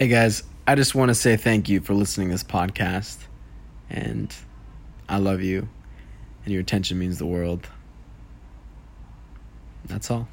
Hey guys, I just want to say thank you for listening to this podcast. And I love you. And your attention means the world. That's all.